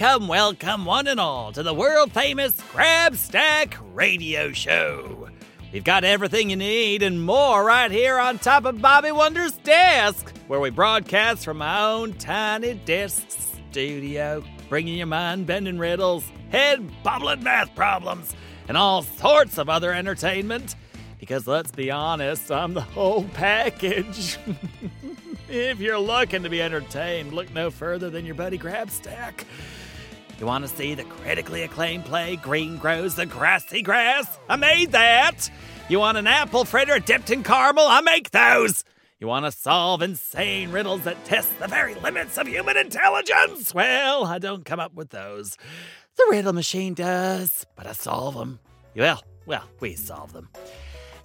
Welcome, welcome, one and all, to the world famous Grabstack Radio Show. We've got everything you need and more right here on top of Bobby Wonder's desk, where we broadcast from my own tiny desk studio, bringing you mind bending riddles, head bobbling math problems, and all sorts of other entertainment. Because let's be honest, I'm the whole package. if you're looking to be entertained, look no further than your buddy Grabstack. You want to see the critically acclaimed play Green Grows the Grassy Grass? I made that! You want an apple fritter dipped in caramel? I make those! You want to solve insane riddles that test the very limits of human intelligence? Well, I don't come up with those. The riddle machine does, but I solve them. Well, well, we solve them.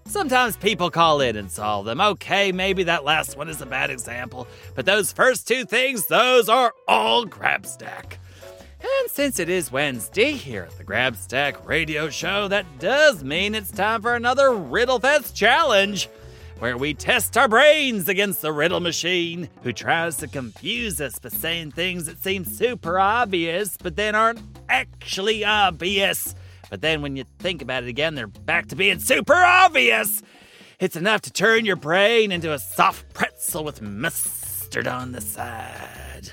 Sometimes people call in and solve them. Okay, maybe that last one is a bad example, but those first two things, those are all Grabstack. And since it is Wednesday here at the Grabstack Radio Show, that does mean it's time for another Riddlefest challenge, where we test our brains against the riddle machine, who tries to confuse us by saying things that seem super obvious, but then aren't actually obvious. But then when you think about it again, they're back to being super obvious. It's enough to turn your brain into a soft pretzel with mustard on the side.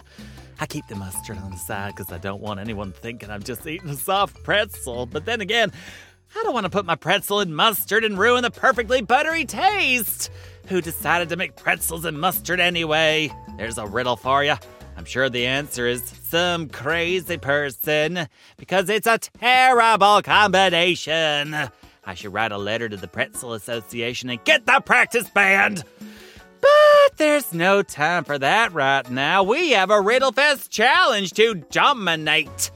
I keep the mustard on the side because I don't want anyone thinking I'm just eating a soft pretzel. But then again, I don't want to put my pretzel in mustard and ruin the perfectly buttery taste. Who decided to make pretzels and mustard anyway? There's a riddle for you. I'm sure the answer is some crazy person because it's a terrible combination. I should write a letter to the Pretzel Association and get the practice banned. But there's no time for that right now. We have a Riddlefest challenge to dominate.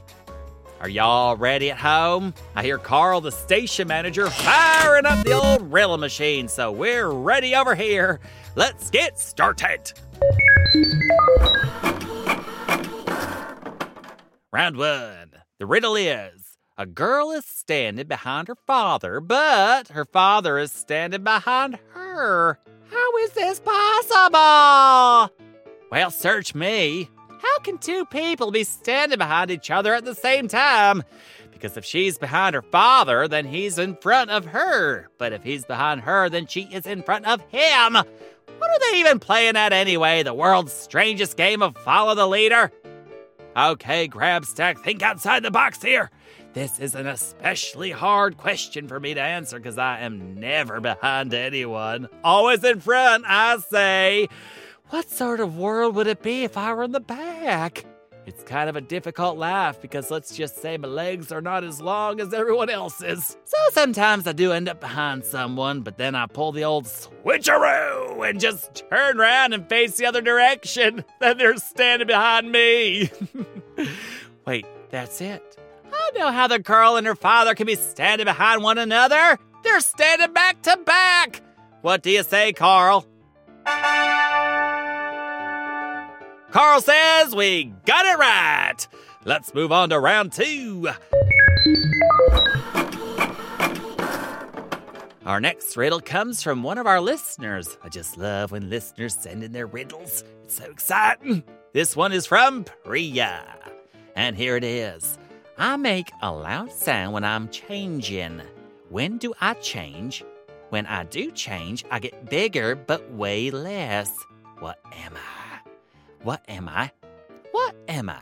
Are y'all ready at home? I hear Carl, the station manager, firing up the old riddle machine, so we're ready over here. Let's get started. Round one. The riddle is a girl is standing behind her father, but her father is standing behind her. How is this possible? Well, search me. How can two people be standing behind each other at the same time? Because if she's behind her father, then he's in front of her. But if he's behind her, then she is in front of him. What are they even playing at anyway? The world's strangest game of follow the leader? Okay, Grabstack, think outside the box here. This is an especially hard question for me to answer because I am never behind anyone. Always in front, I say. What sort of world would it be if I were in the back? It's kind of a difficult laugh because let's just say my legs are not as long as everyone else's. So sometimes I do end up behind someone, but then I pull the old switcheroo and just turn around and face the other direction. Then they're standing behind me. Wait, that's it. I know how the girl and her father can be standing behind one another. They're standing back to back. What do you say, Carl? Carl says we got it right. Let's move on to round two. Our next riddle comes from one of our listeners. I just love when listeners send in their riddles. It's so exciting. This one is from Priya. And here it is. I make a loud sound when I'm changing. When do I change? When I do change, I get bigger but way less. What am I? What am I? What am I?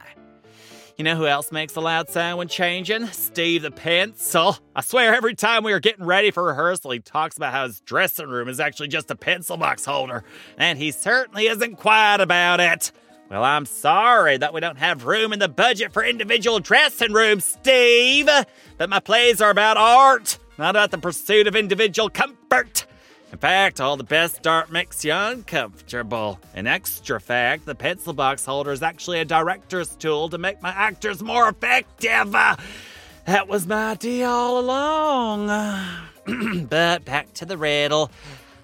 You know who else makes a loud sound when changing? Steve the pencil. I swear every time we are getting ready for rehearsal, he talks about how his dressing room is actually just a pencil box holder. And he certainly isn't quiet about it. Well, I'm sorry that we don't have room in the budget for individual dressing rooms, Steve. But my plays are about art, not about the pursuit of individual comfort. In fact, all the best art makes you uncomfortable. An extra fact, the pencil box holder is actually a director's tool to make my actors more effective. That was my idea all along. but back to the riddle.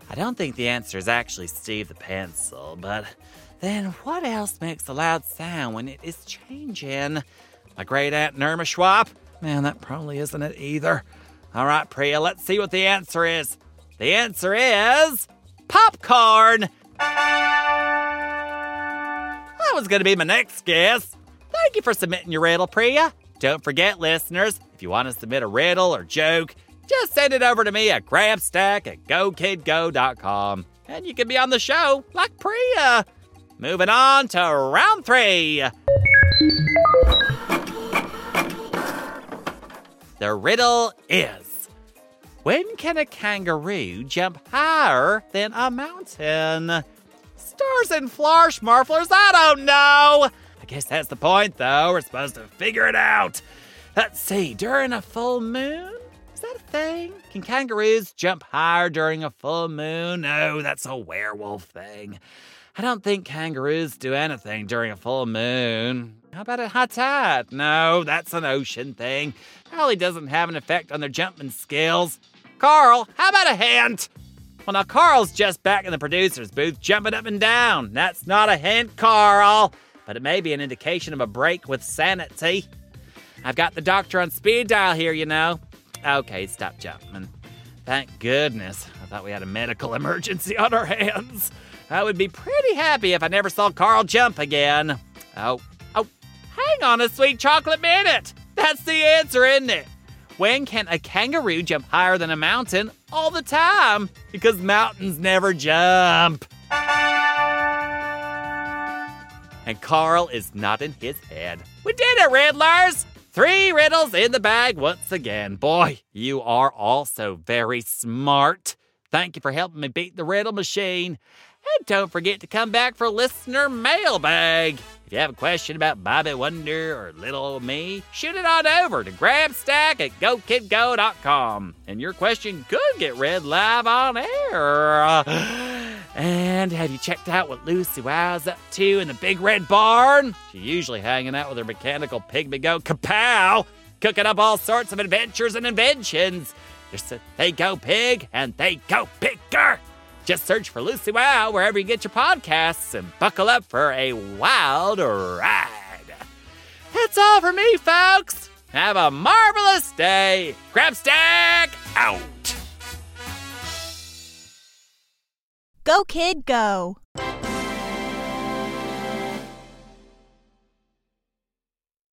I don't think the answer is actually Steve the pencil, but then what else makes a loud sound when it is changing? My great aunt Norma Schwab? Man, that probably isn't it either. All right, Priya, let's see what the answer is. The answer is popcorn. That was going to be my next guess. Thank you for submitting your riddle, Priya. Don't forget, listeners, if you want to submit a riddle or joke, just send it over to me at grabstack at gokidgo.com. And you can be on the show like Priya. Moving on to round three. The riddle is When can a kangaroo jump higher than a mountain? Stars and flarsh marflers, I don't know. I guess that's the point, though. We're supposed to figure it out. Let's see, during a full moon? Is that a thing? Can kangaroos jump higher during a full moon? No, that's a werewolf thing. I don't think kangaroos do anything during a full moon. How about a high tide? No, that's an ocean thing. Probably doesn't have an effect on their jumping skills. Carl, how about a hint? Well, now Carl's just back in the producer's booth, jumping up and down. That's not a hint, Carl, but it may be an indication of a break with sanity. I've got the doctor on speed dial here, you know. Okay, stop jumping. Thank goodness. I thought we had a medical emergency on our hands. I would be pretty happy if I never saw Carl jump again. Oh, oh, hang on a sweet chocolate minute. That's the answer, isn't it? When can a kangaroo jump higher than a mountain? All the time, because mountains never jump. And Carl is nodding his head. We did it, Riddlers! Three riddles in the bag once again. Boy, you are also very smart. Thank you for helping me beat the riddle machine. And don't forget to come back for listener mailbag. If you have a question about Bobby Wonder or little old me, shoot it on over to grabstack at gokidgo.com. And your question could get read live on air. And have you checked out what Lucy Wow's up to in the big red barn? She's usually hanging out with her mechanical pygmy goat Kapow, cooking up all sorts of adventures and inventions. Just a They Go Pig and They Go Pigger. Just search for Lucy Wow wherever you get your podcasts and buckle up for a wild ride. That's all for me, folks. Have a marvelous day. Grabstack out. Go, kid, go.